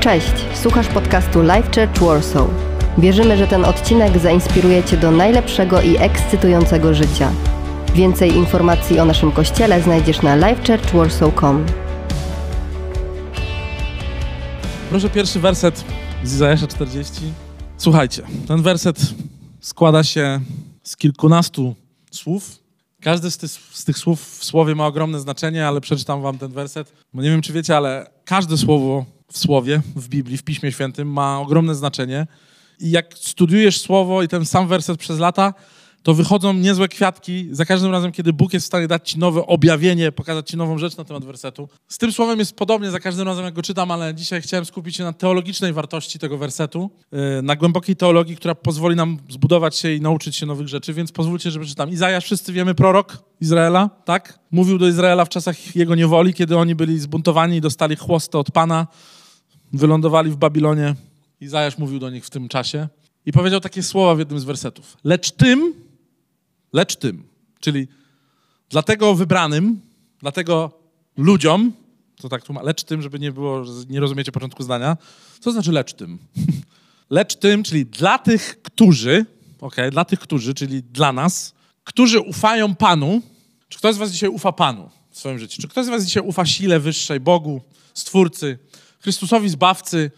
Cześć, słuchasz podcastu Life Church Warsaw. Wierzymy, że ten odcinek zainspiruje Cię do najlepszego i ekscytującego życia. Więcej informacji o naszym kościele znajdziesz na lifechurchwarsaw.com. Proszę pierwszy werset z Izajasza 40. Słuchajcie, ten werset składa się z kilkunastu słów. Każdy z tych, z tych słów w słowie ma ogromne znaczenie, ale przeczytam wam ten werset. Bo nie wiem, czy wiecie, ale każde słowo w słowie, w Biblii, w Piśmie Świętym ma ogromne znaczenie. I jak studiujesz słowo i ten sam werset przez lata, to wychodzą niezłe kwiatki za każdym razem, kiedy Bóg jest w stanie dać ci nowe objawienie, pokazać ci nową rzecz na temat wersetu. Z tym słowem jest podobnie za każdym razem, jak go czytam, ale dzisiaj chciałem skupić się na teologicznej wartości tego wersetu, yy, na głębokiej teologii, która pozwoli nam zbudować się i nauczyć się nowych rzeczy, więc pozwólcie, że przeczytam. Izajasz, wszyscy wiemy, prorok Izraela, tak? Mówił do Izraela w czasach jego niewoli, kiedy oni byli zbuntowani i dostali chłostę od Pana, wylądowali w Babilonie. Izajasz mówił do nich w tym czasie i powiedział takie słowa w jednym z wersetów. Lecz tym, lecz tym, czyli dlatego wybranym, dlatego ludziom, to tak tłumaczę, lecz tym, żeby nie było, nie rozumiecie początku zdania, co znaczy lecz tym? lecz tym, czyli dla tych, którzy, ok, dla tych, którzy, czyli dla nas, którzy ufają Panu, czy ktoś z was dzisiaj ufa Panu w swoim życiu? Czy ktoś z was dzisiaj ufa sile wyższej, Bogu, Stwórcy, Chrystusowi Zbawcy,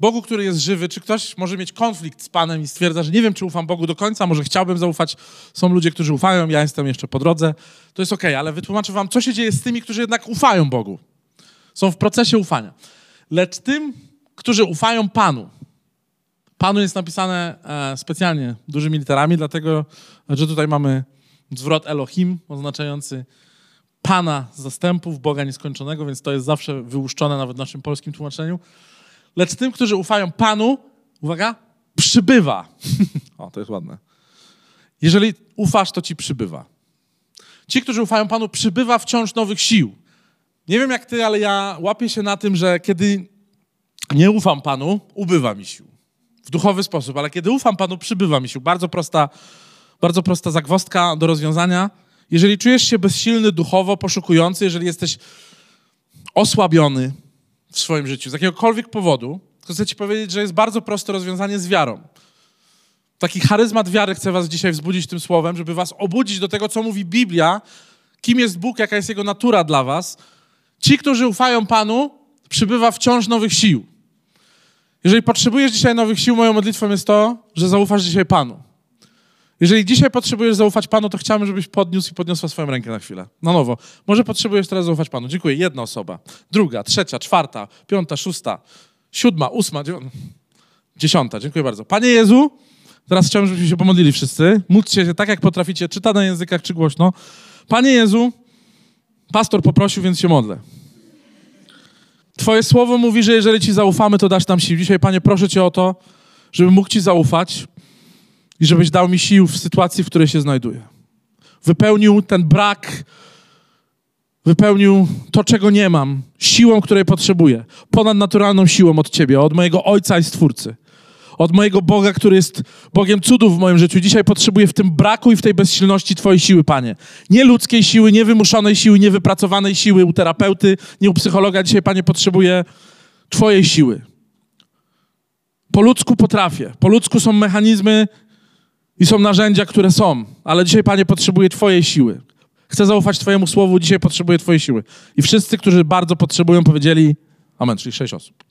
Bogu, który jest żywy, czy ktoś może mieć konflikt z Panem i stwierdza, że nie wiem, czy ufam Bogu do końca, może chciałbym zaufać. Są ludzie, którzy ufają, ja jestem jeszcze po drodze. To jest ok, ale wytłumaczę wam, co się dzieje z tymi, którzy jednak ufają Bogu. Są w procesie ufania. Lecz tym, którzy ufają Panu. Panu jest napisane e, specjalnie dużymi literami, dlatego, że tutaj mamy zwrot Elohim, oznaczający Pana zastępów, Boga nieskończonego, więc to jest zawsze wyłuszczone nawet w naszym polskim tłumaczeniu. Lecz tym, którzy ufają Panu, uwaga, przybywa. o, to jest ładne. Jeżeli ufasz, to ci przybywa. Ci, którzy ufają Panu, przybywa wciąż nowych sił. Nie wiem jak ty, ale ja łapię się na tym, że kiedy nie ufam Panu, ubywa mi sił. W duchowy sposób, ale kiedy ufam Panu, przybywa mi sił. Bardzo prosta, bardzo prosta zagwostka do rozwiązania. Jeżeli czujesz się bezsilny duchowo, poszukujący, jeżeli jesteś osłabiony w swoim życiu z jakiegokolwiek powodu, to chcę ci powiedzieć, że jest bardzo proste rozwiązanie z wiarą. Taki charyzmat wiary chcę was dzisiaj wzbudzić tym słowem, żeby was obudzić do tego, co mówi Biblia, kim jest Bóg, jaka jest Jego natura dla was. Ci, którzy ufają Panu, przybywa wciąż nowych sił. Jeżeli potrzebujesz dzisiaj nowych sił, moją modlitwą jest to, że zaufasz dzisiaj Panu. Jeżeli dzisiaj potrzebujesz zaufać Panu, to chciałbym, żebyś podniósł i podniosła swoją rękę na chwilę. Na nowo. Może potrzebujesz teraz zaufać Panu. Dziękuję. Jedna osoba. Druga, trzecia, czwarta, piąta, szósta, siódma, ósma, dziewiąta, dziesiąta. Dziękuję bardzo. Panie Jezu, teraz chciałbym, żebyśmy się pomodlili wszyscy. Módlcie się tak, jak potraficie, czy na językach, czy głośno. Panie Jezu, pastor poprosił, więc się modlę. Twoje słowo mówi, że jeżeli Ci zaufamy, to dasz nam sił. Dzisiaj, Panie, proszę Cię o to, żebym mógł Ci zaufać i żebyś dał mi sił w sytuacji, w której się znajduję. Wypełnił ten brak, wypełnił to, czego nie mam, siłą, której potrzebuję, ponadnaturalną siłą od Ciebie, od mojego Ojca i Stwórcy, od mojego Boga, który jest Bogiem cudów w moim życiu. Dzisiaj potrzebuję w tym braku i w tej bezsilności Twojej siły, Panie. Nie ludzkiej siły, nie wymuszonej siły, nie wypracowanej siły u terapeuty, nie u psychologa. Dzisiaj, Panie, potrzebuję Twojej siły. Po ludzku potrafię. Po ludzku są mechanizmy, i są narzędzia, które są, ale dzisiaj, Panie, potrzebuję Twojej siły. Chcę zaufać Twojemu słowu, dzisiaj potrzebuję Twojej siły. I wszyscy, którzy bardzo potrzebują, powiedzieli Amen, czyli sześć osób.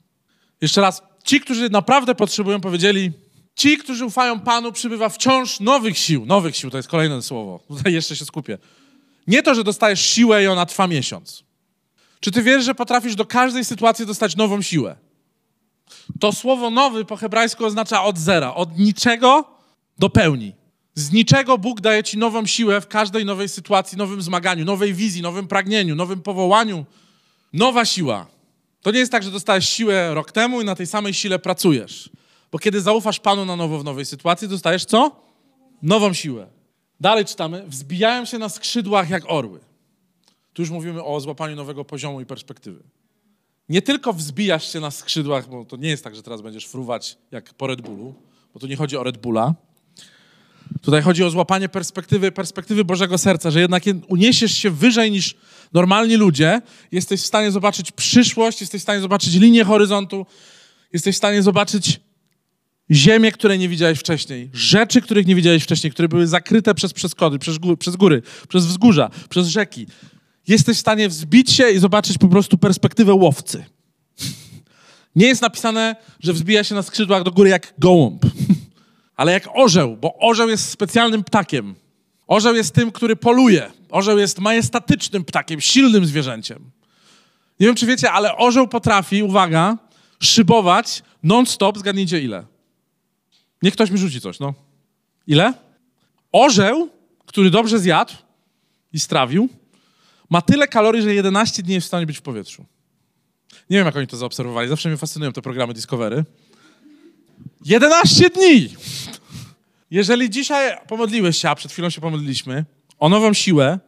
Jeszcze raz, ci, którzy naprawdę potrzebują, powiedzieli Ci, którzy ufają Panu, przybywa wciąż nowych sił. Nowych sił, to jest kolejne słowo. Tutaj jeszcze się skupię. Nie to, że dostajesz siłę i ona trwa miesiąc. Czy ty wiesz, że potrafisz do każdej sytuacji dostać nową siłę? To słowo nowy po hebrajsku oznacza od zera, od niczego do pełni. Z niczego Bóg daje ci nową siłę w każdej nowej sytuacji, nowym zmaganiu, nowej wizji, nowym pragnieniu, nowym powołaniu. Nowa siła. To nie jest tak, że dostałeś siłę rok temu i na tej samej sile pracujesz. Bo kiedy zaufasz Panu na nowo w nowej sytuacji, dostajesz co? Nową siłę. Dalej czytamy. Wzbijają się na skrzydłach jak orły. Tu już mówimy o złapaniu nowego poziomu i perspektywy. Nie tylko wzbijasz się na skrzydłach, bo to nie jest tak, że teraz będziesz fruwać jak po Red Bullu, bo tu nie chodzi o Red Bulla, Tutaj chodzi o złapanie perspektywy, perspektywy Bożego Serca, że jednak uniesiesz się wyżej niż normalni ludzie, jesteś w stanie zobaczyć przyszłość, jesteś w stanie zobaczyć linię horyzontu, Jesteś w stanie zobaczyć ziemię, której nie widziałeś wcześniej, rzeczy, których nie widziałeś wcześniej, które były zakryte przez przeszkody, przez góry, przez, góry, przez wzgórza, przez rzeki. Jesteś w stanie wzbić się i zobaczyć po prostu perspektywę łowcy. Nie jest napisane, że wzbija się na skrzydłach do góry jak gołąb, ale jak orzeł, bo orzeł jest specjalnym ptakiem. Orzeł jest tym, który poluje. Orzeł jest majestatycznym ptakiem, silnym zwierzęciem. Nie wiem, czy wiecie, ale orzeł potrafi, uwaga, szybować non-stop, zgadnijcie ile. Niech ktoś mi rzuci coś, no. Ile? Orzeł, który dobrze zjadł i strawił, ma tyle kalorii, że 11 dni jest w stanie być w powietrzu. Nie wiem, jak oni to zaobserwowali. Zawsze mnie fascynują te programy Discovery. 11 dni! Jeżeli dzisiaj pomodliłeś się, a przed chwilą się pomodliliśmy, o nową siłę,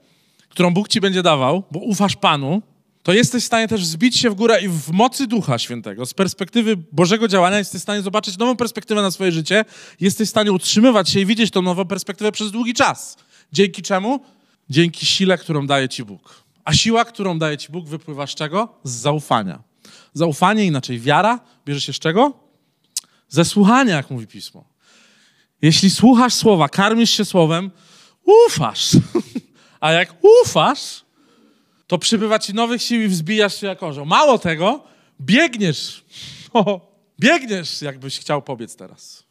którą Bóg ci będzie dawał, bo ufasz Panu, to jesteś w stanie też zbić się w górę i w mocy Ducha Świętego, z perspektywy Bożego działania, jesteś w stanie zobaczyć nową perspektywę na swoje życie, jesteś w stanie utrzymywać się i widzieć tą nową perspektywę przez długi czas. Dzięki czemu? Dzięki sile, którą daje ci Bóg. A siła, którą daje ci Bóg, wypływa z czego? Z zaufania. Zaufanie, inaczej wiara, bierze się z czego? Ze słuchania, jak mówi Pismo. Jeśli słuchasz słowa, karmisz się słowem, ufasz. A jak ufasz, to przybywa ci nowych sił i wzbijasz się jak orzeł. Mało tego, biegniesz. O, biegniesz, jakbyś chciał pobiec teraz.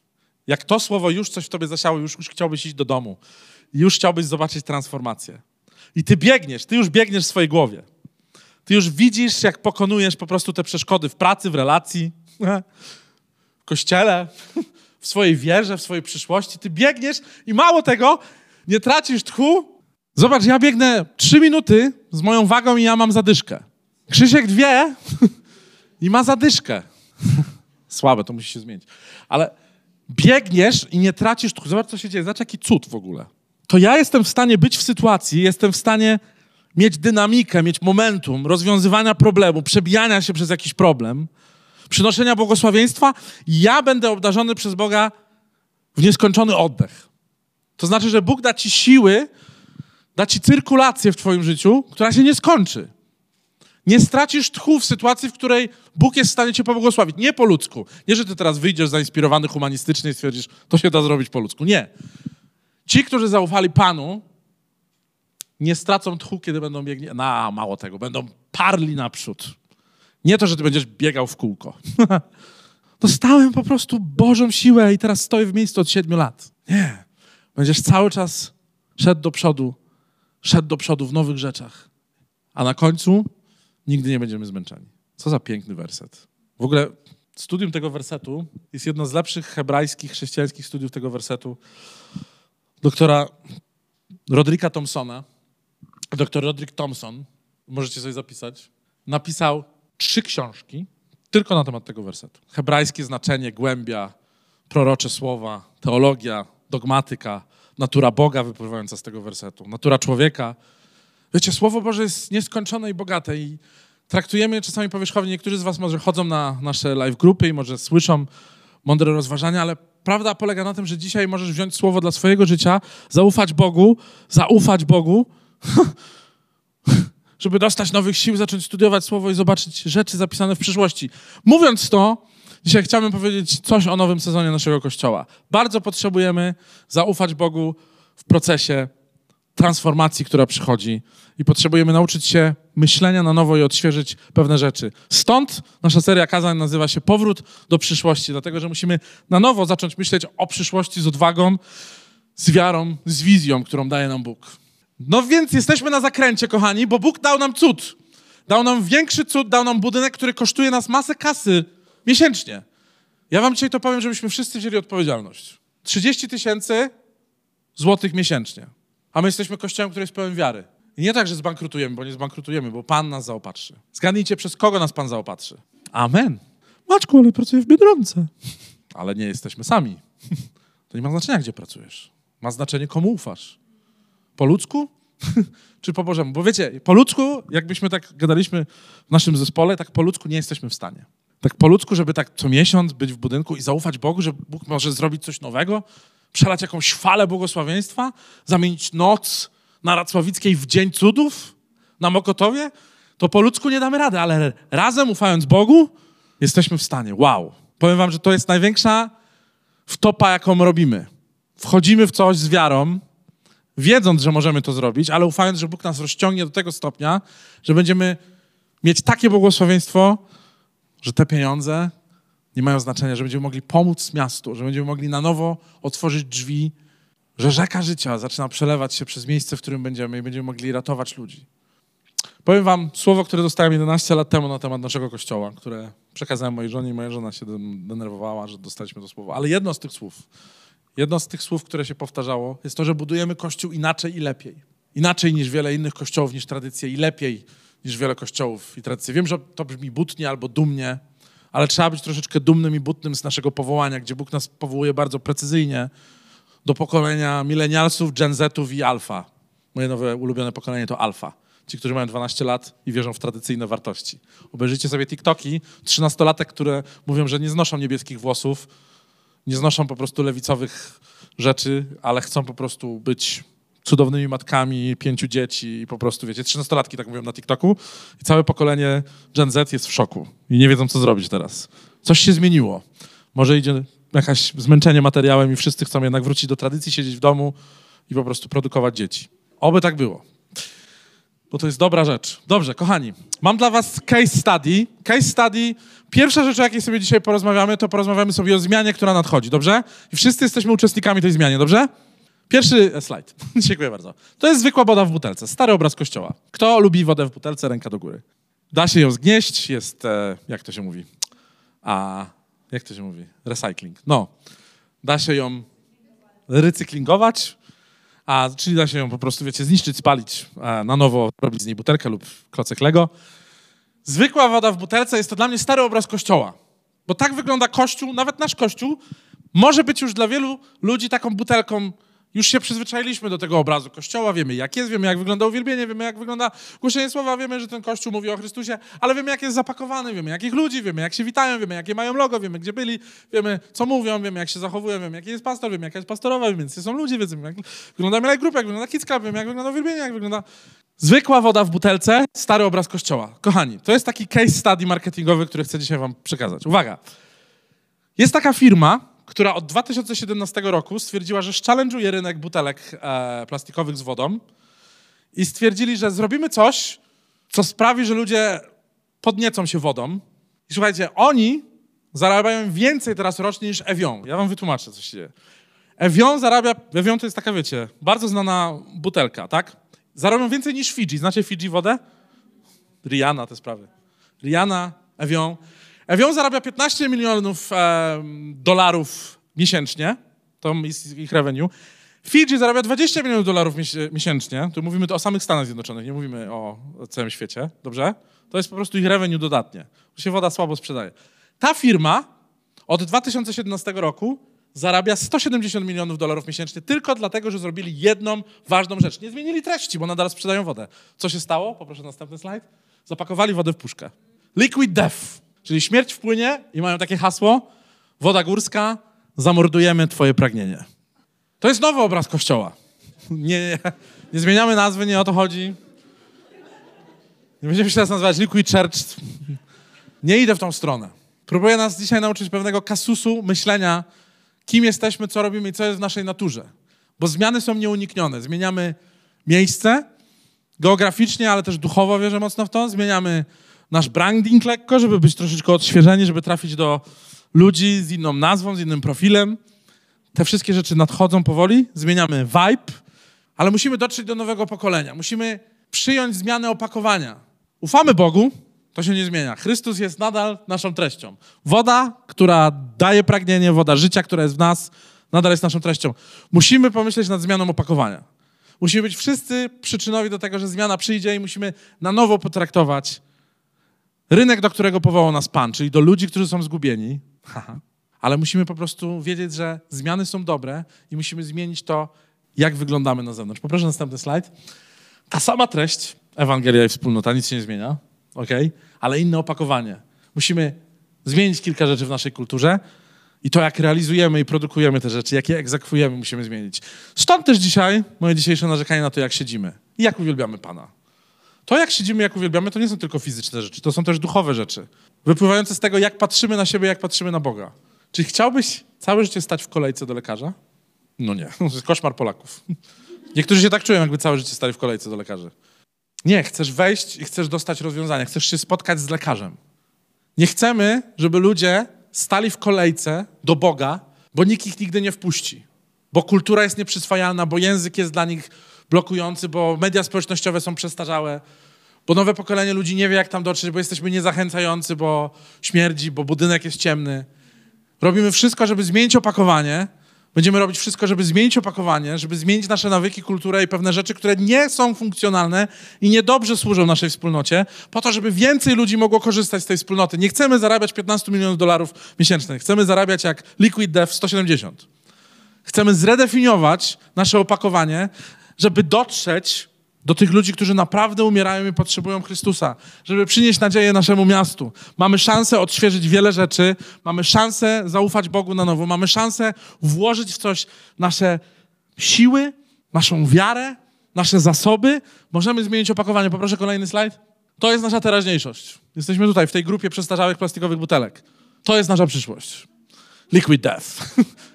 Jak to słowo już coś w tobie zasiało, już, już chciałbyś iść do domu. Już chciałbyś zobaczyć transformację. I ty biegniesz, ty już biegniesz w swojej głowie. Ty już widzisz, jak pokonujesz po prostu te przeszkody w pracy, w relacji, w kościele, w swojej wierze, w swojej przyszłości. Ty biegniesz i mało tego, nie tracisz tchu. Zobacz, ja biegnę trzy minuty z moją wagą i ja mam zadyszkę. Krzysiek dwie i ma zadyszkę. Słabe, to musi się zmienić. Ale biegniesz i nie tracisz tchu. Zobacz, co się dzieje. Zobacz, jaki cud w ogóle. To ja jestem w stanie być w sytuacji, jestem w stanie mieć dynamikę, mieć momentum rozwiązywania problemu, przebijania się przez jakiś problem, przynoszenia błogosławieństwa, ja będę obdarzony przez Boga w nieskończony oddech. To znaczy, że Bóg da ci siły, da ci cyrkulację w twoim życiu, która się nie skończy. Nie stracisz tchu w sytuacji, w której Bóg jest w stanie cię pobłogosławić. Nie po ludzku. Nie, że ty teraz wyjdziesz zainspirowany humanistycznie i stwierdzisz, to się da zrobić po ludzku. Nie. Ci, którzy zaufali Panu, nie stracą tchu, kiedy będą biegli. Na mało tego, będą parli naprzód. Nie to, że ty będziesz biegał w kółko. Dostałem po prostu Bożą siłę i teraz stoję w miejscu od siedmiu lat. Nie. Będziesz cały czas szedł do przodu, szedł do przodu w nowych rzeczach. A na końcu nigdy nie będziemy zmęczeni. Co za piękny werset. W ogóle studium tego wersetu jest jedno z lepszych hebrajskich, chrześcijańskich studiów tego wersetu. Doktora Rodrika Thompsona, doktor Roderick Thompson, możecie sobie zapisać, napisał trzy książki tylko na temat tego wersetu. Hebrajskie znaczenie, głębia, prorocze słowa, teologia, dogmatyka, natura Boga wypływająca z tego wersetu, natura człowieka. Wiecie, Słowo Boże jest nieskończone i bogate i traktujemy je czasami powierzchownie. Niektórzy z was może chodzą na nasze live grupy i może słyszą mądre rozważania, ale prawda polega na tym, że dzisiaj możesz wziąć Słowo dla swojego życia, zaufać Bogu, zaufać Bogu żeby dostać nowych sił, zacząć studiować Słowo i zobaczyć rzeczy zapisane w przyszłości. Mówiąc to, dzisiaj chciałbym powiedzieć coś o nowym sezonie naszego Kościoła. Bardzo potrzebujemy zaufać Bogu w procesie transformacji, która przychodzi i potrzebujemy nauczyć się myślenia na nowo i odświeżyć pewne rzeczy. Stąd nasza seria kazań nazywa się Powrót do przyszłości, dlatego że musimy na nowo zacząć myśleć o przyszłości z odwagą, z wiarą, z wizją, którą daje nam Bóg. No więc jesteśmy na zakręcie, kochani, bo Bóg dał nam cud. Dał nam większy cud, dał nam budynek, który kosztuje nas masę kasy miesięcznie. Ja wam dzisiaj to powiem, żebyśmy wszyscy wzięli odpowiedzialność. 30 tysięcy złotych miesięcznie. A my jesteśmy kościołem, który jest pełen wiary. I nie tak, że zbankrutujemy, bo nie zbankrutujemy, bo Pan nas zaopatrzy. Zgadnijcie, przez kogo nas Pan zaopatrzy. Amen. Maczku, ale pracuję w Biedronce. Ale nie jesteśmy sami. To nie ma znaczenia, gdzie pracujesz. Ma znaczenie, komu ufasz. Po ludzku? Czy po Bożemu? Bo wiecie, po ludzku, jakbyśmy tak gadaliśmy w naszym zespole, tak po ludzku nie jesteśmy w stanie. Tak po ludzku, żeby tak co miesiąc być w budynku i zaufać Bogu, że Bóg może zrobić coś nowego, przelać jakąś falę błogosławieństwa, zamienić noc na Racławickiej w Dzień Cudów na Mokotowie, to po ludzku nie damy rady, ale razem ufając Bogu, jesteśmy w stanie. Wow. Powiem wam, że to jest największa wtopa, jaką robimy. Wchodzimy w coś z wiarą, wiedząc, że możemy to zrobić, ale ufając, że Bóg nas rozciągnie do tego stopnia, że będziemy mieć takie błogosławieństwo, że te pieniądze nie mają znaczenia, że będziemy mogli pomóc miastu, że będziemy mogli na nowo otworzyć drzwi, że rzeka życia zaczyna przelewać się przez miejsce, w którym będziemy i będziemy mogli ratować ludzi. Powiem wam słowo, które dostałem 11 lat temu na temat naszego kościoła, które przekazałem mojej żonie i moja żona się denerwowała, że dostaliśmy to słowo. Ale jedno z tych słów, jedno z tych słów, które się powtarzało, jest to, że budujemy kościół inaczej i lepiej. Inaczej niż wiele innych kościołów, niż tradycje i lepiej niż wiele kościołów i tradycji. Wiem, że to brzmi butnie albo dumnie, ale trzeba być troszeczkę dumnym i butnym z naszego powołania, gdzie Bóg nas powołuje bardzo precyzyjnie do pokolenia milenialsów, Gen Zetów i alfa. Moje nowe ulubione pokolenie to alfa. Ci, którzy mają 12 lat i wierzą w tradycyjne wartości. Obejrzyjcie sobie TikToki 13-latek, które mówią, że nie znoszą niebieskich włosów, nie znoszą po prostu lewicowych rzeczy, ale chcą po prostu być cudownymi matkami, pięciu dzieci i po prostu, wiecie, trzynastolatki tak mówią na TikToku i całe pokolenie Gen Z jest w szoku i nie wiedzą, co zrobić teraz. Coś się zmieniło. Może idzie jakieś zmęczenie materiałem i wszyscy chcą jednak wrócić do tradycji, siedzieć w domu i po prostu produkować dzieci. Oby tak było. Bo to jest dobra rzecz. Dobrze, kochani, mam dla was case study. Case study, pierwsza rzecz, o jakiej sobie dzisiaj porozmawiamy, to porozmawiamy sobie o zmianie, która nadchodzi, dobrze? I wszyscy jesteśmy uczestnikami tej zmiany, dobrze? Pierwszy slajd. Dziękuję bardzo. To jest zwykła woda w butelce. Stary obraz kościoła. Kto lubi wodę w butelce? Ręka do góry. Da się ją zgnieść. Jest, e, jak to się mówi? A, jak to się mówi? Recycling. No. Da się ją recyklingować, a, czyli da się ją po prostu, wiecie, zniszczyć, spalić, na nowo robić z niej butelkę lub klocek Lego. Zwykła woda w butelce jest to dla mnie stary obraz kościoła. Bo tak wygląda kościół, nawet nasz kościół, może być już dla wielu ludzi taką butelką już się przyzwyczailiśmy do tego obrazu Kościoła, wiemy jak jest, wiemy jak wygląda uwielbienie, wiemy jak wygląda głoszenie słowa, wiemy, że ten Kościół mówi o Chrystusie, ale wiemy jak jest zapakowany, wiemy jakich ludzi, wiemy jak się witają, wiemy jakie mają logo, wiemy gdzie byli, wiemy co mówią, wiemy jak się zachowują, wiemy jaki jest pastor, wiemy jaka jest pastorowa, wiemy jacy są ludzie, wiemy jak wygląda jak grupa, jak wygląda Club, wiemy jak wygląda uwielbienie, jak wygląda zwykła woda w butelce, stary obraz Kościoła. Kochani, to jest taki case study marketingowy, który chcę dzisiaj wam przekazać. Uwaga! Jest taka firma, która od 2017 roku stwierdziła, że challenge'uje rynek butelek e, plastikowych z wodą i stwierdzili, że zrobimy coś, co sprawi, że ludzie podniecą się wodą. I słuchajcie, oni zarabiają więcej teraz rocznie niż Evian. Ja wam wytłumaczę, co się dzieje. Evian zarabia, Evian to jest taka, wiecie, bardzo znana butelka, tak? Zarabiają więcej niż Fiji. Znacie Fiji wodę? Rihanna te sprawy. Rihanna, Evian. Evian zarabia 15 milionów e, dolarów miesięcznie, to jest ich revenue. Fiji zarabia 20 milionów dolarów miesięcznie, tu mówimy to o samych Stanach Zjednoczonych, nie mówimy o, o całym świecie, dobrze? To jest po prostu ich revenue dodatnie, bo się woda słabo sprzedaje. Ta firma od 2017 roku zarabia 170 milionów dolarów miesięcznie tylko dlatego, że zrobili jedną ważną rzecz. Nie zmienili treści, bo nadal sprzedają wodę. Co się stało? Poproszę następny slajd. Zapakowali wodę w puszkę. Liquid Death. Czyli śmierć wpłynie i mają takie hasło, woda górska, zamordujemy twoje pragnienie. To jest nowy obraz Kościoła. Nie, nie zmieniamy nazwy, nie o to chodzi. Nie będziemy się teraz nazywać Liquid Church. Nie idę w tą stronę. Próbuję nas dzisiaj nauczyć pewnego kasusu myślenia, kim jesteśmy, co robimy i co jest w naszej naturze. Bo zmiany są nieuniknione. Zmieniamy miejsce, geograficznie, ale też duchowo wierzę mocno w to. Zmieniamy nasz branding lekko, żeby być troszeczkę odświeżeni, żeby trafić do ludzi z inną nazwą, z innym profilem. Te wszystkie rzeczy nadchodzą powoli, zmieniamy vibe, ale musimy dotrzeć do nowego pokolenia. Musimy przyjąć zmianę opakowania. Ufamy Bogu, to się nie zmienia. Chrystus jest nadal naszą treścią. Woda, która daje pragnienie, woda życia, która jest w nas, nadal jest naszą treścią. Musimy pomyśleć nad zmianą opakowania. Musimy być wszyscy przyczynowi do tego, że zmiana przyjdzie i musimy na nowo potraktować rynek, do którego powołał nas Pan, czyli do ludzi, którzy są zgubieni. Ale musimy po prostu wiedzieć, że zmiany są dobre i musimy zmienić to, jak wyglądamy na zewnątrz. Poproszę następny slajd. Ta sama treść, Ewangelia i wspólnota, nic się nie zmienia, ok? Ale inne opakowanie. Musimy zmienić kilka rzeczy w naszej kulturze i to, jak realizujemy i produkujemy te rzeczy, jak je egzekwujemy, musimy zmienić. Stąd też dzisiaj moje dzisiejsze narzekanie na to, jak siedzimy i jak uwielbiamy Pana. To, jak siedzimy, jak uwielbiamy, to nie są tylko fizyczne rzeczy, to są też duchowe rzeczy. Wypływające z tego, jak patrzymy na siebie, jak patrzymy na Boga. Czy chciałbyś całe życie stać w kolejce do lekarza? No nie, to jest koszmar Polaków. Niektórzy się tak czują, jakby całe życie stali w kolejce do lekarzy. Nie, chcesz wejść i chcesz dostać rozwiązania, chcesz się spotkać z lekarzem. Nie chcemy, żeby ludzie stali w kolejce do Boga, bo nikt ich nigdy nie wpuści. Bo kultura jest nieprzyswajalna, bo język jest dla nich blokujący, bo media społecznościowe są przestarzałe, bo nowe pokolenie ludzi nie wie, jak tam dotrzeć, bo jesteśmy niezachęcający, bo śmierdzi, bo budynek jest ciemny. Robimy wszystko, żeby zmienić opakowanie. Będziemy robić wszystko, żeby zmienić opakowanie, żeby zmienić nasze nawyki, kulturę i pewne rzeczy, które nie są funkcjonalne i niedobrze służą naszej wspólnocie, po to, żeby więcej ludzi mogło korzystać z tej wspólnoty. Nie chcemy zarabiać 15 milionów dolarów miesięcznie. Chcemy zarabiać jak Liquid Dev 170. Chcemy zredefiniować nasze opakowanie, żeby dotrzeć do tych ludzi, którzy naprawdę umierają i potrzebują Chrystusa, żeby przynieść nadzieję naszemu miastu. Mamy szansę odświeżyć wiele rzeczy, mamy szansę zaufać Bogu na nowo, mamy szansę włożyć w coś nasze siły, naszą wiarę, nasze zasoby. Możemy zmienić opakowanie. Poproszę kolejny slajd. To jest nasza teraźniejszość. Jesteśmy tutaj, w tej grupie przestarzałych plastikowych butelek. To jest nasza przyszłość. Liquid Death.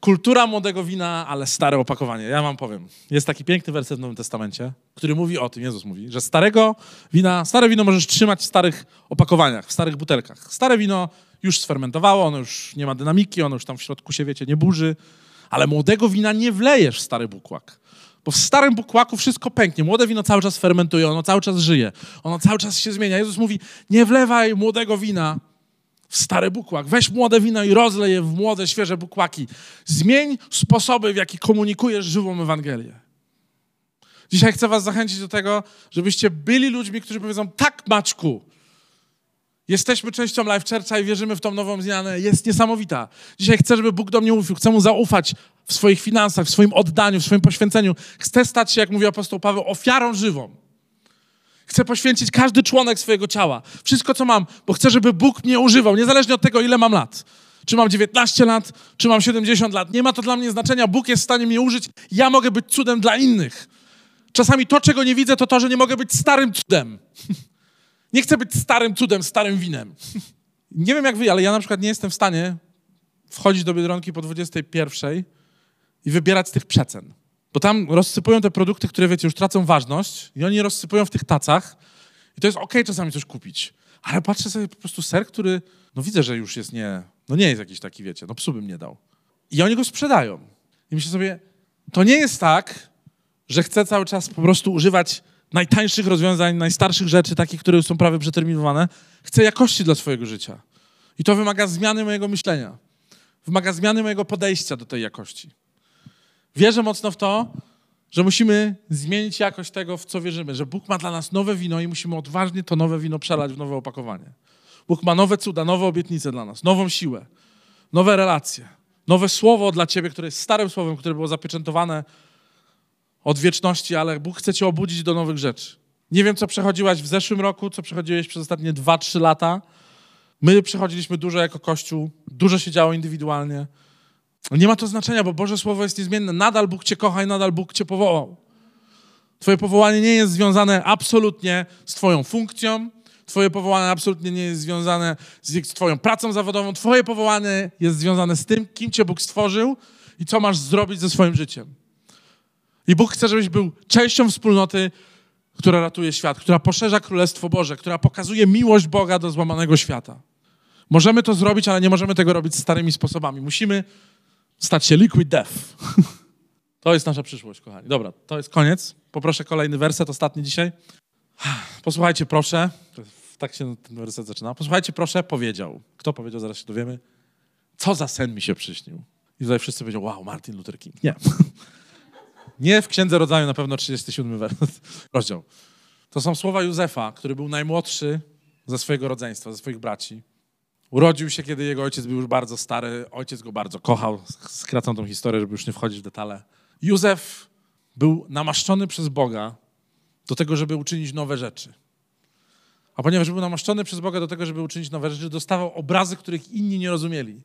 Kultura młodego wina, ale stare opakowanie. Ja wam powiem. Jest taki piękny werset w Nowym Testamencie, który mówi o tym, Jezus mówi, że starego wina, stare wino możesz trzymać w starych opakowaniach, w starych butelkach. Stare wino już sfermentowało, ono już nie ma dynamiki, ono już tam w środku się, wiecie, nie burzy, ale młodego wina nie wlejesz w stary bukłak. Bo w starym bukłaku wszystko pęknie. Młode wino cały czas fermentuje, ono cały czas żyje, ono cały czas się zmienia. Jezus mówi, nie wlewaj młodego wina w stary bukłak. Weź młode wino i rozlej je w młode, świeże bukłaki. Zmień sposoby, w jaki komunikujesz żywą Ewangelię. Dzisiaj chcę was zachęcić do tego, żebyście byli ludźmi, którzy powiedzą, tak Maćku, jesteśmy częścią Life Churcha i wierzymy w tą nową zmianę. Jest niesamowita. Dzisiaj chcę, żeby Bóg do mnie mówił, chcę Mu zaufać w swoich finansach, w swoim oddaniu, w swoim poświęceniu. Chcę stać się, jak mówi apostoł Paweł, ofiarą żywą. Chcę poświęcić każdy członek swojego ciała. Wszystko, co mam, bo chcę, żeby Bóg mnie używał, niezależnie od tego, ile mam lat. Czy mam 19 lat, czy mam 70 lat. Nie ma to dla mnie znaczenia. Bóg jest w stanie mnie użyć. Ja mogę być cudem dla innych. Czasami to, czego nie widzę, to to, że nie mogę być starym cudem. Nie chcę być starym cudem, starym winem. Nie wiem jak wy, ale ja na przykład nie jestem w stanie wchodzić do Biedronki po 21 i wybierać z tych przecen. Bo tam rozsypują te produkty, które wiecie, już tracą ważność i oni rozsypują w tych tacach i to jest ok czasami coś kupić. Ale patrzę sobie po prostu ser, który, no widzę, że już jest nie, no nie jest jakiś taki, wiecie, no psu bym nie dał. I oni go sprzedają. I myślę sobie, to nie jest tak, że chcę cały czas po prostu używać najtańszych rozwiązań, najstarszych rzeczy, takich, które już są prawie przeterminowane. Chcę jakości dla swojego życia. I to wymaga zmiany mojego myślenia. Wymaga zmiany mojego podejścia do tej jakości. Wierzę mocno w to, że musimy zmienić jakość tego, w co wierzymy, że Bóg ma dla nas nowe wino i musimy odważnie to nowe wino przelać w nowe opakowanie. Bóg ma nowe cuda, nowe obietnice dla nas, nową siłę, nowe relacje, nowe słowo dla ciebie, które jest starym słowem, które było zapieczętowane od wieczności, ale Bóg chce cię obudzić do nowych rzeczy. Nie wiem, co przechodziłaś w zeszłym roku, co przechodziłeś przez ostatnie 2-3 lata. My przechodziliśmy dużo jako Kościół, dużo się działo indywidualnie. Nie ma to znaczenia, bo Boże Słowo jest niezmienne. Nadal Bóg cię kocha i nadal Bóg cię powołał. Twoje powołanie nie jest związane absolutnie z Twoją funkcją. Twoje powołanie absolutnie nie jest związane z Twoją pracą zawodową. Twoje powołanie jest związane z tym, kim Cię Bóg stworzył i co masz zrobić ze swoim życiem. I Bóg chce, żebyś był częścią wspólnoty, która ratuje świat, która poszerza Królestwo Boże, która pokazuje miłość Boga do złamanego świata. Możemy to zrobić, ale nie możemy tego robić starymi sposobami. Musimy stać się liquid death. To jest nasza przyszłość, kochani. Dobra, to jest koniec. Poproszę kolejny werset, ostatni dzisiaj. Posłuchajcie, proszę. Tak się ten werset zaczyna. Posłuchajcie, proszę, powiedział. Kto powiedział, zaraz się dowiemy. Co za sen mi się przyśnił. I tutaj wszyscy powiedział, wow, Martin Luther King. Nie. Nie w Księdze Rodzaju, na pewno 37 werset, rozdział. To są słowa Józefa, który był najmłodszy ze swojego rodzeństwa, ze swoich braci. Urodził się, kiedy jego ojciec był już bardzo stary. Ojciec go bardzo kochał. Skracam tą historię, żeby już nie wchodzić w detale. Józef był namaszczony przez Boga do tego, żeby uczynić nowe rzeczy. A ponieważ był namaszczony przez Boga do tego, żeby uczynić nowe rzeczy, dostawał obrazy, których inni nie rozumieli.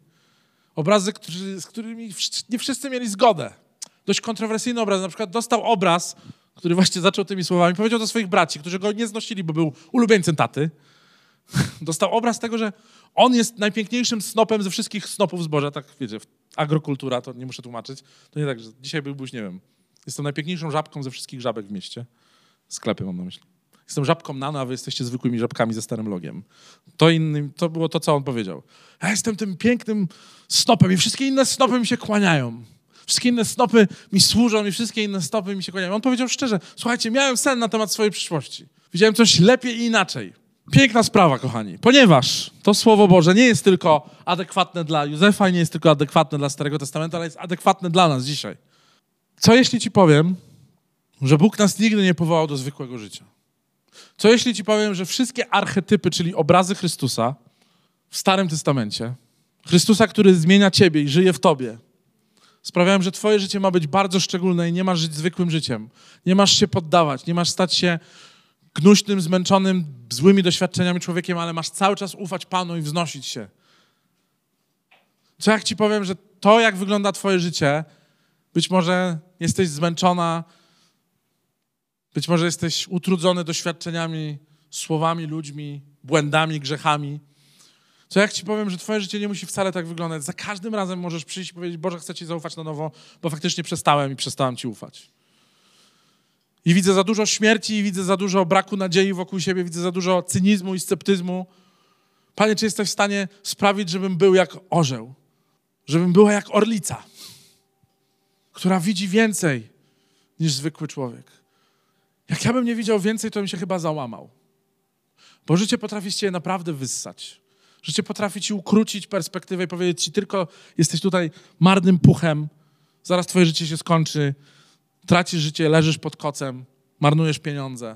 Obrazy, którzy, z którymi nie wszyscy mieli zgodę. Dość kontrowersyjny obraz. Na przykład dostał obraz który właśnie zaczął tymi słowami, powiedział do swoich braci, którzy go nie znosili, bo był ulubieńcem taty, dostał obraz tego, że on jest najpiękniejszym snopem ze wszystkich snopów zboża. Tak, wiecie, agrokultura, to nie muszę tłumaczyć. To nie tak, że dzisiaj byłbyś, nie wiem, jestem najpiękniejszą żabką ze wszystkich żabek w mieście. Sklepy mam na myśli. Jestem żabką nano, a wy jesteście zwykłymi żabkami ze starym logiem. To, innym, to było to, co on powiedział. Ja jestem tym pięknym snopem i wszystkie inne snopy mi się kłaniają. Wszystkie inne snopy mi służą i wszystkie inne snopy mi się kłaniają. On powiedział szczerze, słuchajcie, miałem sen na temat swojej przyszłości. Widziałem coś lepiej i inaczej. Piękna sprawa, kochani, ponieważ to Słowo Boże nie jest tylko adekwatne dla Józefa, nie jest tylko adekwatne dla Starego Testamentu, ale jest adekwatne dla nas dzisiaj. Co jeśli ci powiem, że Bóg nas nigdy nie powołał do zwykłego życia? Co jeśli ci powiem, że wszystkie archetypy, czyli obrazy Chrystusa w Starym Testamencie, Chrystusa, który zmienia ciebie i żyje w tobie, sprawiają, że twoje życie ma być bardzo szczególne i nie masz żyć zwykłym życiem. Nie masz się poddawać, nie masz stać się gnuśnym, zmęczonym, złymi doświadczeniami człowiekiem, ale masz cały czas ufać Panu i wznosić się. Co jak ci powiem, że to, jak wygląda twoje życie, być może jesteś zmęczona, być może jesteś utrudzony doświadczeniami, słowami, ludźmi, błędami, grzechami. Co jak ci powiem, że twoje życie nie musi wcale tak wyglądać. Za każdym razem możesz przyjść i powiedzieć, Boże, chcę ci zaufać na nowo, bo faktycznie przestałem i przestałem ci ufać. I widzę za dużo śmierci, i widzę za dużo braku nadziei wokół siebie, widzę za dużo cynizmu i sceptyzmu. Panie, czy jesteś w stanie sprawić, żebym był jak orzeł? Żebym była jak orlica, która widzi więcej niż zwykły człowiek. Jak ja bym nie widział więcej, to bym się chyba załamał. Bo życie potrafi cię naprawdę wyssać. Życie potrafi ci ukrócić perspektywę i powiedzieć ci tylko jesteś tutaj marnym puchem, zaraz twoje życie się skończy, tracisz życie, leżysz pod kocem, marnujesz pieniądze,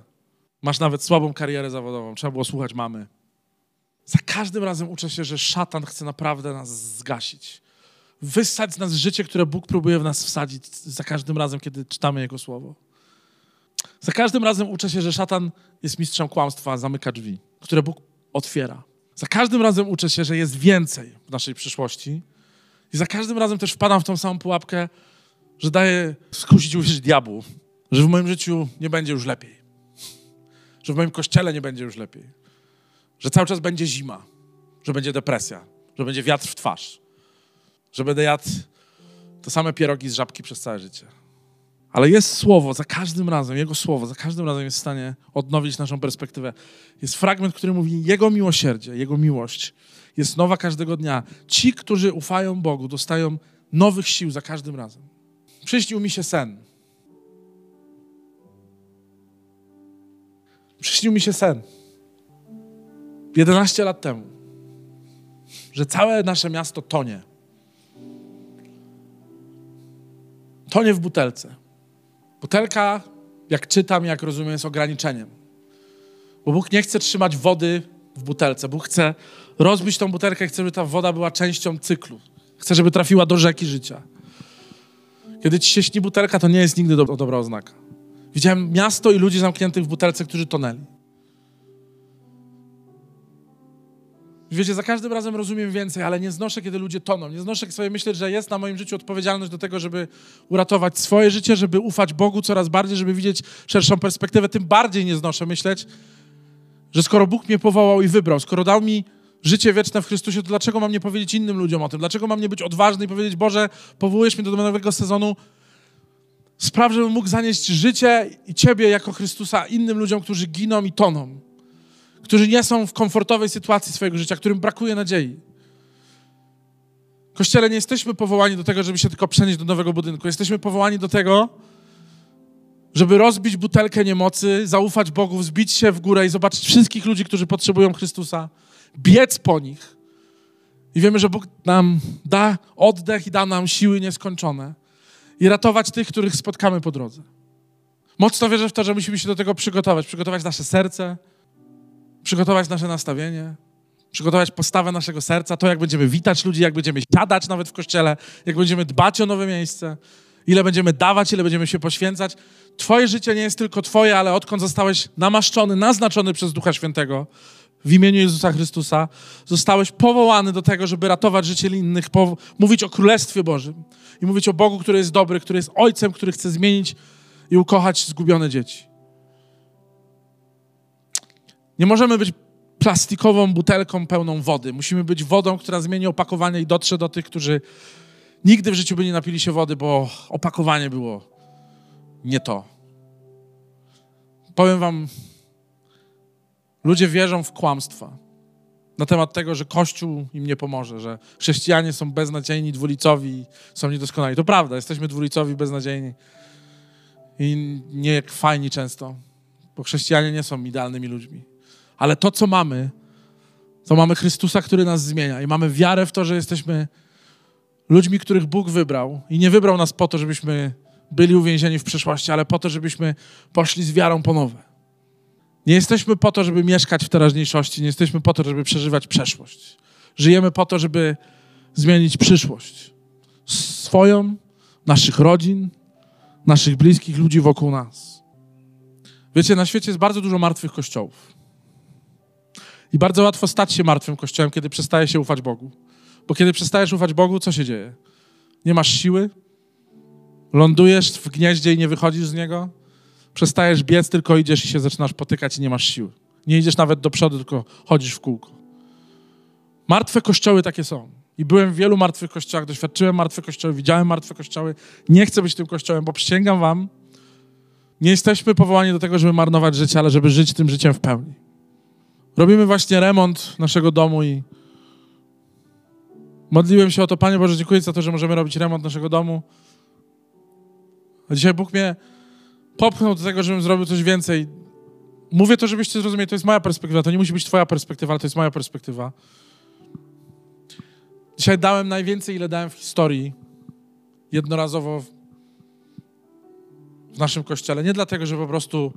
masz nawet słabą karierę zawodową, trzeba było słuchać mamy. Za każdym razem uczę się, że szatan chce naprawdę nas zgasić. Wyssać z nas życie, które Bóg próbuje w nas wsadzić za każdym razem, kiedy czytamy Jego Słowo. Za każdym razem uczę się, że szatan jest mistrzem kłamstwa, zamyka drzwi, które Bóg otwiera. Za każdym razem uczę się, że jest więcej w naszej przyszłości. I za każdym razem też wpadam w tą samą pułapkę, że daję skusić uwierzyć diabłu, że w moim życiu nie będzie już lepiej. Że w moim kościele nie będzie już lepiej. Że cały czas będzie zima, że będzie depresja, że będzie wiatr w twarz, że będę jadł te same pierogi z żabki przez całe życie. Ale jest słowo za każdym razem, Jego słowo za każdym razem jest w stanie odnowić naszą perspektywę. Jest fragment, który mówi: Jego miłosierdzie, Jego miłość jest nowa każdego dnia. Ci, którzy ufają Bogu, dostają nowych sił za każdym razem. Przyśnił mi się sen. Przyśnił mi się sen. 11 lat temu, że całe nasze miasto tonie. Tonie w butelce. Butelka, jak czytam, jak rozumiem, jest ograniczeniem. Bo Bóg nie chce trzymać wody w butelce. Bóg chce rozbić tą butelkę, chce, żeby ta woda była częścią cyklu. Chce, żeby trafiła do rzeki życia. Kiedy ci się śni butelka, to nie jest nigdy do, dobra oznaka. Widziałem miasto i ludzi zamkniętych w butelce, którzy tonęli. Wiecie, za każdym razem rozumiem więcej, ale nie znoszę, kiedy ludzie toną. Nie znoszę sobie myśleć, że jest na moim życiu odpowiedzialność do tego, żeby uratować swoje życie, żeby ufać Bogu coraz bardziej, żeby widzieć szerszą perspektywę. Tym bardziej nie znoszę myśleć, że skoro Bóg mnie powołał i wybrał, skoro dał mi życie wieczne w Chrystusie, to dlaczego mam nie powiedzieć innym ludziom o tym? Dlaczego mam nie być odważny i powiedzieć, Boże, powołujesz mnie do nowego sezonu, spraw, żebym mógł zanieść życie i Ciebie jako Chrystusa innym ludziom, którzy giną i toną którzy nie są w komfortowej sytuacji swojego życia, którym brakuje nadziei. Kościele, nie jesteśmy powołani do tego, żeby się tylko przenieść do nowego budynku. Jesteśmy powołani do tego, żeby rozbić butelkę niemocy, zaufać Bogu, wzbić się w górę i zobaczyć wszystkich ludzi, którzy potrzebują Chrystusa, biec po nich. I wiemy, że Bóg nam da oddech i da nam siły nieskończone i ratować tych, których spotkamy po drodze. Mocno wierzę w to, że musimy się do tego przygotować, przygotować nasze serce, przygotować nasze nastawienie, przygotować postawę naszego serca, to jak będziemy witać ludzi, jak będziemy siadać nawet w kościele, jak będziemy dbać o nowe miejsce, ile będziemy dawać, ile będziemy się poświęcać. Twoje życie nie jest tylko Twoje, ale odkąd zostałeś namaszczony, naznaczony przez Ducha Świętego w imieniu Jezusa Chrystusa, zostałeś powołany do tego, żeby ratować życie innych, mówić o Królestwie Bożym i mówić o Bogu, który jest dobry, który jest Ojcem, który chce zmienić i ukochać zgubione dzieci. Nie możemy być plastikową butelką pełną wody. Musimy być wodą, która zmieni opakowanie i dotrze do tych, którzy nigdy w życiu by nie napili się wody, bo opakowanie było nie to. Powiem wam, ludzie wierzą w kłamstwa na temat tego, że Kościół im nie pomoże, że chrześcijanie są beznadziejni, dwulicowi, są niedoskonali. To prawda, jesteśmy dwulicowi, beznadziejni i nie fajni często, bo chrześcijanie nie są idealnymi ludźmi. Ale to, co mamy, to mamy Chrystusa, który nas zmienia i mamy wiarę w to, że jesteśmy ludźmi, których Bóg wybrał i nie wybrał nas po to, żebyśmy byli uwięzieni w przeszłości, ale po to, żebyśmy poszli z wiarą po nowe. Nie jesteśmy po to, żeby mieszkać w teraźniejszości, nie jesteśmy po to, żeby przeżywać przeszłość. Żyjemy po to, żeby zmienić przyszłość. Swoją, naszych rodzin, naszych bliskich, ludzi wokół nas. Wiecie, na świecie jest bardzo dużo martwych kościołów. I bardzo łatwo stać się martwym kościołem, kiedy przestaje się ufać Bogu. Bo kiedy przestajesz ufać Bogu, co się dzieje? Nie masz siły, lądujesz w gnieździe i nie wychodzisz z niego, przestajesz biec, tylko idziesz i się zaczynasz potykać i nie masz siły. Nie idziesz nawet do przodu, tylko chodzisz w kółko. Martwe kościoły takie są. I byłem w wielu martwych kościołach, doświadczyłem martwych kościoły, widziałem martwe kościoły. Nie chcę być tym kościołem, bo przysięgam wam, nie jesteśmy powołani do tego, żeby marnować życie, ale żeby żyć tym życiem w pełni. Robimy właśnie remont naszego domu i modliłem się o to, Panie Boże, dziękuję za to, że możemy robić remont naszego domu. A dzisiaj Bóg mnie popchnął do tego, żebym zrobił coś więcej. Mówię to, żebyście zrozumieli, to jest moja perspektywa. To nie musi być twoja perspektywa, ale to jest moja perspektywa. Dzisiaj dałem najwięcej, ile dałem w historii. Jednorazowo w naszym kościele. Nie dlatego, że po prostu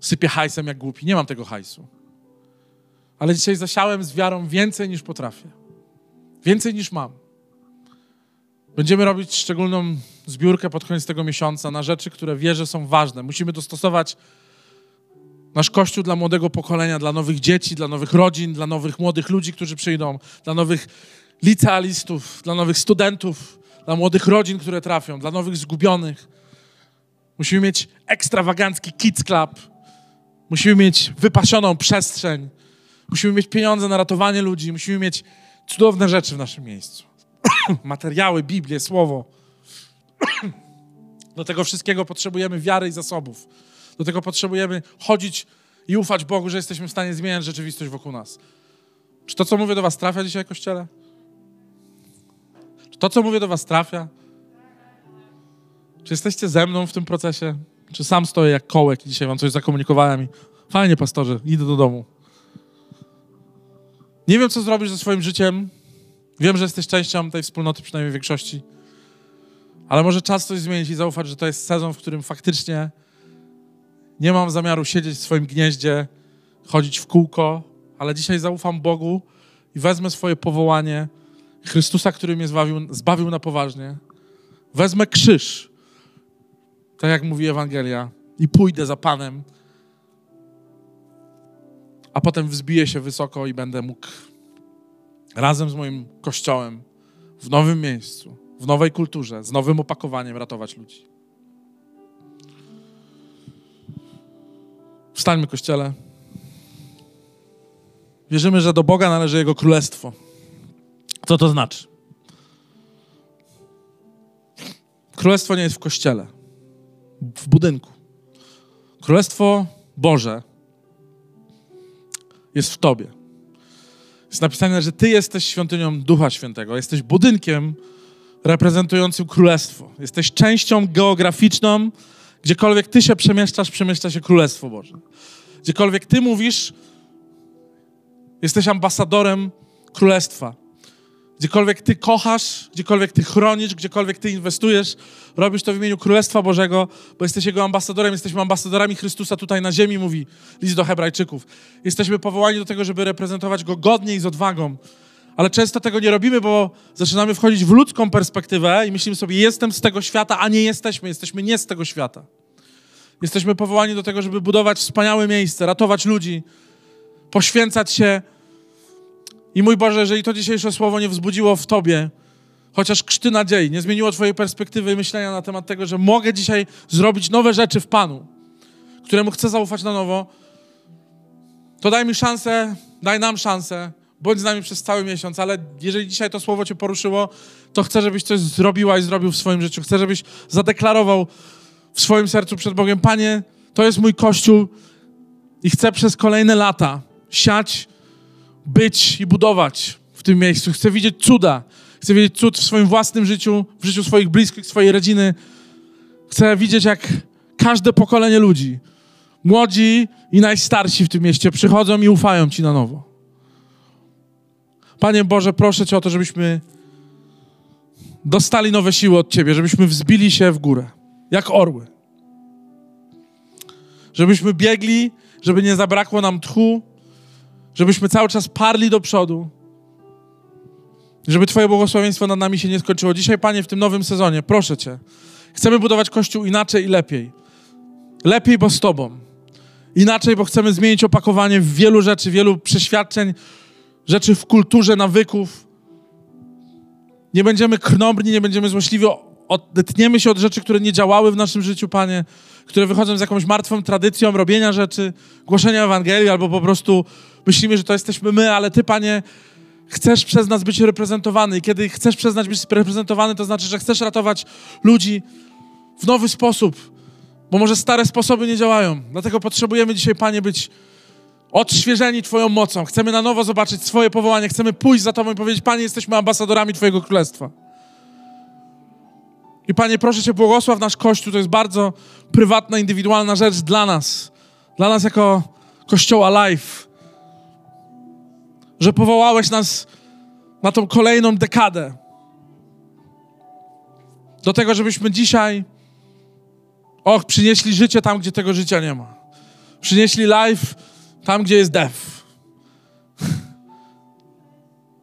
sypię hajsem jak głupi. Nie mam tego hajsu. Ale dzisiaj zasiałem z wiarą więcej niż potrafię. Więcej niż mam. Będziemy robić szczególną zbiórkę pod koniec tego miesiąca na rzeczy, które wierzę są ważne. Musimy dostosować nasz kościół dla młodego pokolenia, dla nowych dzieci, dla nowych rodzin, dla nowych młodych ludzi, którzy przyjdą, dla nowych licealistów, dla nowych studentów, dla młodych rodzin, które trafią, dla nowych zgubionych. Musimy mieć ekstrawagancki kids club. Musimy mieć wypasioną przestrzeń. Musimy mieć pieniądze na ratowanie ludzi. Musimy mieć cudowne rzeczy w naszym miejscu. Materiały, Biblię, Słowo. Do tego wszystkiego potrzebujemy wiary i zasobów. Do tego potrzebujemy chodzić i ufać Bogu, że jesteśmy w stanie zmieniać rzeczywistość wokół nas. Czy to, co mówię do was, trafia dzisiaj, Kościele? Czy to, co mówię do was, trafia? Czy jesteście ze mną w tym procesie? Czy sam stoję jak kołek i dzisiaj wam coś zakomunikowałem i fajnie, pastorze, idę do domu. Nie wiem, co zrobisz ze swoim życiem. Wiem, że jesteś częścią tej wspólnoty, przynajmniej w większości. Ale może czas coś zmienić i zaufać, że to jest sezon, w którym faktycznie nie mam zamiaru siedzieć w swoim gnieździe, chodzić w kółko, ale dzisiaj zaufam Bogu i wezmę swoje powołanie Chrystusa, który mnie zbawił, zbawił na poważnie. Wezmę krzyż, tak jak mówi Ewangelia, i pójdę za Panem, a potem wzbiję się wysoko i będę mógł razem z moim kościołem w nowym miejscu, w nowej kulturze, z nowym opakowaniem ratować ludzi. Wstańmy, kościele. Wierzymy, że do Boga należy Jego królestwo. Co to znaczy? Królestwo nie jest w kościele, w budynku. Królestwo Boże jest w Tobie. Jest napisane, że Ty jesteś świątynią Ducha Świętego. Jesteś budynkiem reprezentującym królestwo. Jesteś częścią geograficzną, gdziekolwiek Ty się przemieszczasz, przemieszcza się Królestwo Boże. Gdziekolwiek Ty mówisz, jesteś ambasadorem Królestwa. Gdziekolwiek Ty kochasz, gdziekolwiek Ty chronisz, gdziekolwiek Ty inwestujesz, robisz to w imieniu Królestwa Bożego, bo jesteś Jego ambasadorem, jesteśmy ambasadorami Chrystusa tutaj na ziemi, mówi list do Hebrajczyków. Jesteśmy powołani do tego, żeby reprezentować Go godnie i z odwagą. Ale często tego nie robimy, bo zaczynamy wchodzić w ludzką perspektywę i myślimy sobie, jestem z tego świata, a nie jesteśmy, jesteśmy nie z tego świata. Jesteśmy powołani do tego, żeby budować wspaniałe miejsce, ratować ludzi, poświęcać się. I mój Boże, jeżeli to dzisiejsze słowo nie wzbudziło w Tobie chociaż krzty nadziei, nie zmieniło Twojej perspektywy myślenia na temat tego, że mogę dzisiaj zrobić nowe rzeczy w Panu, któremu chcę zaufać na nowo, to daj mi szansę, daj nam szansę, bądź z nami przez cały miesiąc, ale jeżeli dzisiaj to słowo Cię poruszyło, to chcę, żebyś coś zrobiła i zrobił w swoim życiu. Chcę, żebyś zadeklarował w swoim sercu przed Bogiem, Panie, to jest mój Kościół i chcę przez kolejne lata siać, być i budować w tym miejscu. Chcę widzieć cuda. Chcę widzieć cud w swoim własnym życiu, w życiu swoich bliskich, swojej rodziny. Chcę widzieć, jak każde pokolenie ludzi, młodzi i najstarsi w tym mieście, przychodzą i ufają Ci na nowo. Panie Boże, proszę Cię o to, żebyśmy dostali nowe siły od Ciebie, żebyśmy wzbili się w górę, jak orły. Żebyśmy biegli, żeby nie zabrakło nam tchu, żebyśmy cały czas parli do przodu, żeby Twoje błogosławieństwo nad nami się nie skończyło. Dzisiaj, Panie, w tym nowym sezonie, proszę Cię, chcemy budować Kościół inaczej i lepiej. Lepiej, bo z Tobą. Inaczej, bo chcemy zmienić opakowanie wielu rzeczy, wielu przeświadczeń, rzeczy w kulturze, nawyków. Nie będziemy krnąbrni, nie będziemy złośliwi, odetniemy się od rzeczy, które nie działały w naszym życiu, Panie, które wychodzą z jakąś martwą tradycją robienia rzeczy, głoszenia Ewangelii, albo po prostu myślimy, że to jesteśmy my, ale Ty, Panie, chcesz przez nas być reprezentowany. I kiedy chcesz przez nas być reprezentowany, to znaczy, że chcesz ratować ludzi w nowy sposób, bo może stare sposoby nie działają. Dlatego potrzebujemy dzisiaj, Panie, być odświeżeni Twoją mocą. Chcemy na nowo zobaczyć swoje powołanie. Chcemy pójść za Tobą i powiedzieć, Panie, jesteśmy ambasadorami Twojego Królestwa. I Panie, proszę Cię, błogosław nasz Kościół. To jest bardzo prywatna, indywidualna rzecz dla nas. Dla nas jako Kościoła Life. Że powołałeś nas na tą kolejną dekadę. Do tego, żebyśmy dzisiaj och, przynieśli życie tam, gdzie tego życia nie ma. Przynieśli life tam, gdzie jest death.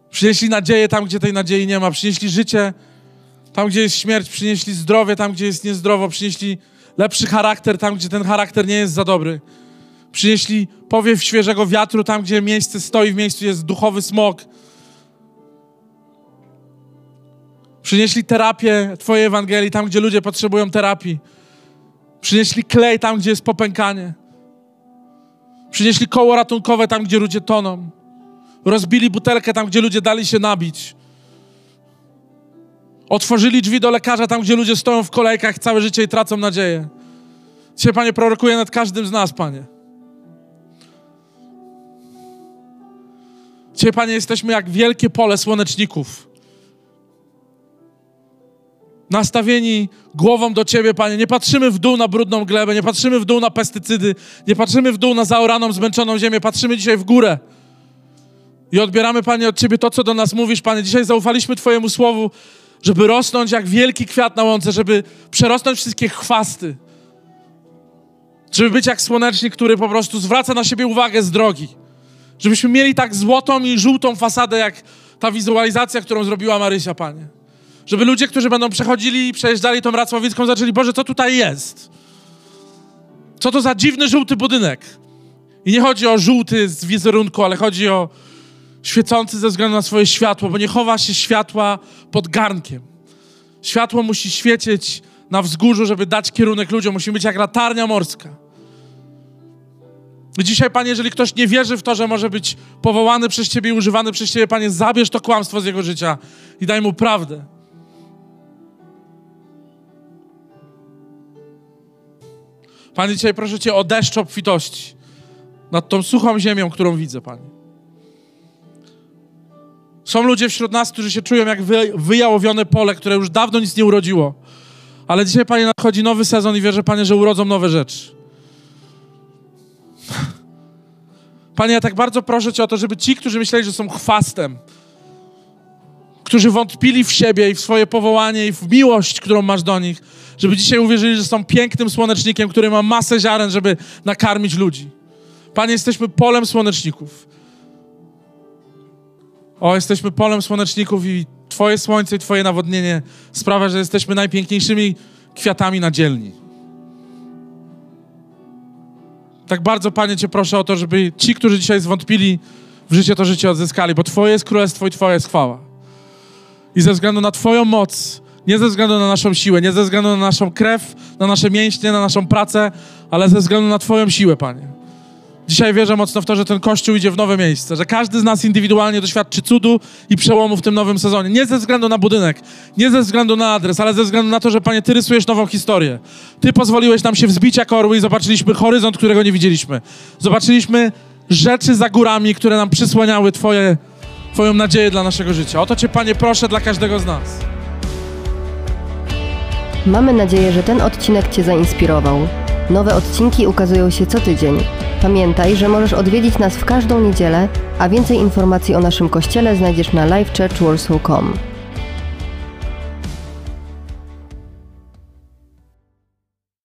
Przynieśli nadzieję tam, gdzie tej nadziei nie ma. Przynieśli życie tam, gdzie jest śmierć. Przynieśli zdrowie tam, gdzie jest niezdrowo. Przynieśli lepszy charakter tam, gdzie ten charakter nie jest za dobry. Przynieśli powiew świeżego wiatru tam, gdzie miejsce stoi, w miejscu jest duchowy smog. Przynieśli terapię Twojej Ewangelii tam, gdzie ludzie potrzebują terapii. Przynieśli klej tam, gdzie jest popękanie. Przynieśli koło ratunkowe tam, gdzie ludzie toną. Rozbili butelkę tam, gdzie ludzie dali się nabić. Otworzyli drzwi do lekarza tam, gdzie ludzie stoją w kolejkach całe życie i tracą nadzieję. Dzisiaj, Panie, prorokuję nad każdym z nas, Panie. Dzisiaj, Panie, jesteśmy jak wielkie pole słoneczników nastawieni głową do Ciebie, Panie. Nie patrzymy w dół na brudną glebę, nie patrzymy w dół na pestycydy, nie patrzymy w dół na zaoraną, zmęczoną ziemię, patrzymy dzisiaj w górę. I odbieramy, Panie, od Ciebie to, co do nas mówisz, Panie. Dzisiaj zaufaliśmy Twojemu słowu, żeby rosnąć jak wielki kwiat na łące, żeby przerosnąć wszystkie chwasty. Żeby być jak słonecznik, który po prostu zwraca na siebie uwagę z drogi. Żebyśmy mieli tak złotą i żółtą fasadę, jak ta wizualizacja, którą zrobiła Marysia, Panie żeby ludzie, którzy będą przechodzili i przejeżdżali tą Racławicką, zaczęli, Boże, co tutaj jest? Co to za dziwny, żółty budynek? I nie chodzi o żółty z wizerunku, ale chodzi o świecący ze względu na swoje światło, bo nie chowa się światła pod garnkiem. Światło musi świecieć na wzgórzu, żeby dać kierunek ludziom. Musi być jak latarnia morska. Dzisiaj, Panie, jeżeli ktoś nie wierzy w to, że może być powołany przez Ciebie i używany przez Ciebie, Panie, zabierz to kłamstwo z jego życia i daj mu prawdę. Panie, dzisiaj proszę Cię o deszcz obfitości nad tą suchą ziemią, którą widzę, Panie. Są ludzie wśród nas, którzy się czują jak wyjałowione pole, które już dawno nic nie urodziło. Ale dzisiaj, Panie, nadchodzi nowy sezon i wierzę, Panie, że urodzą nowe rzeczy. Panie, ja tak bardzo proszę Cię o to, żeby ci, którzy myśleli, że są chwastem, którzy wątpili w siebie i w swoje powołanie i w miłość, którą masz do nich, żeby dzisiaj uwierzyli, że są pięknym słonecznikiem, który ma masę ziaren, żeby nakarmić ludzi. Panie, jesteśmy polem słoneczników. O, jesteśmy polem słoneczników i Twoje słońce i Twoje nawodnienie sprawia, że jesteśmy najpiękniejszymi kwiatami na dzielni. Tak bardzo, Panie, Cię proszę o to, żeby ci, którzy dzisiaj zwątpili w życie, to życie odzyskali, bo Twoje jest królestwo i Twoja jest chwała. I ze względu na Twoją moc, nie ze względu na naszą siłę, nie ze względu na naszą krew, na nasze mięśnie, na naszą pracę, ale ze względu na Twoją siłę, Panie. Dzisiaj wierzę mocno w to, że ten Kościół idzie w nowe miejsce, że każdy z nas indywidualnie doświadczy cudu i przełomu w tym nowym sezonie. Nie ze względu na budynek, nie ze względu na adres, ale ze względu na to, że Panie, Ty rysujesz nową historię. Ty pozwoliłeś nam się wzbić jak orły i zobaczyliśmy horyzont, którego nie widzieliśmy. Zobaczyliśmy rzeczy za górami, które nam przysłaniały Twoje, Twoją nadzieję dla naszego życia. O to Cię, Panie, proszę dla każdego z nas. Mamy nadzieję, że ten odcinek Cię zainspirował. Nowe odcinki ukazują się co tydzień. Pamiętaj, że możesz odwiedzić nas w każdą niedzielę, a więcej informacji o naszym kościele znajdziesz na livechurchwarsaw.com.